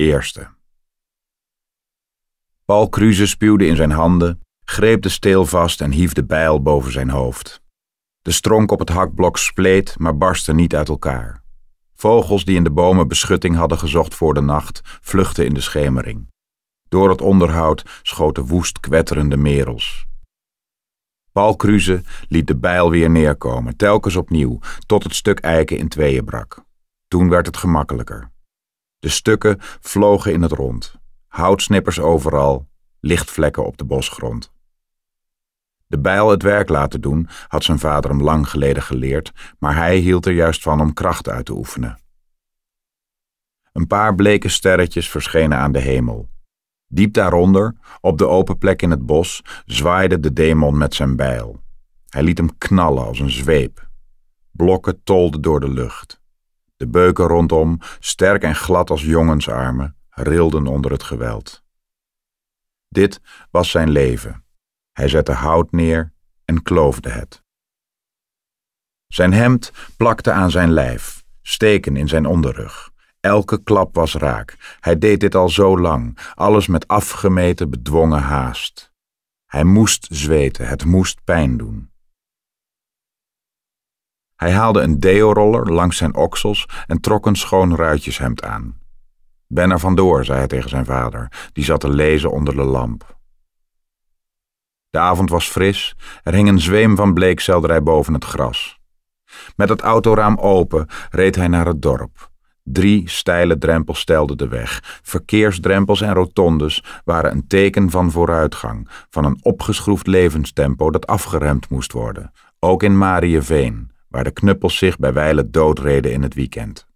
Eerste. Paul Kruse spuwde in zijn handen, greep de steel vast en hief de bijl boven zijn hoofd. De stronk op het hakblok spleet, maar barstte niet uit elkaar. Vogels die in de bomen beschutting hadden gezocht voor de nacht, vluchtten in de schemering. Door het onderhoud schoten woest kwetterende merels. Paul Kruse liet de bijl weer neerkomen, telkens opnieuw, tot het stuk eiken in tweeën brak. Toen werd het gemakkelijker. De stukken vlogen in het rond. Houtsnippers overal, lichtvlekken op de bosgrond. De bijl het werk laten doen had zijn vader hem lang geleden geleerd, maar hij hield er juist van om kracht uit te oefenen. Een paar bleke sterretjes verschenen aan de hemel. Diep daaronder, op de open plek in het bos, zwaaide de demon met zijn bijl. Hij liet hem knallen als een zweep. Blokken tolden door de lucht. De beuken rondom, sterk en glad als jongensarmen, rilden onder het geweld. Dit was zijn leven. Hij zette hout neer en kloofde het. Zijn hemd plakte aan zijn lijf, steken in zijn onderrug. Elke klap was raak. Hij deed dit al zo lang, alles met afgemeten, bedwongen haast. Hij moest zweten, het moest pijn doen. Hij haalde een deo-roller langs zijn oksels en trok een schoon ruitjeshemd aan. Ben er vandoor, zei hij tegen zijn vader, die zat te lezen onder de lamp. De avond was fris, er hing een zweem van bleekselderij boven het gras. Met het autoraam open reed hij naar het dorp. Drie steile drempels stelden de weg. Verkeersdrempels en rotondes waren een teken van vooruitgang, van een opgeschroefd levenstempo dat afgeremd moest worden, ook in Mariëveen, waar de knuppels zich bij wijle doodreden in het weekend.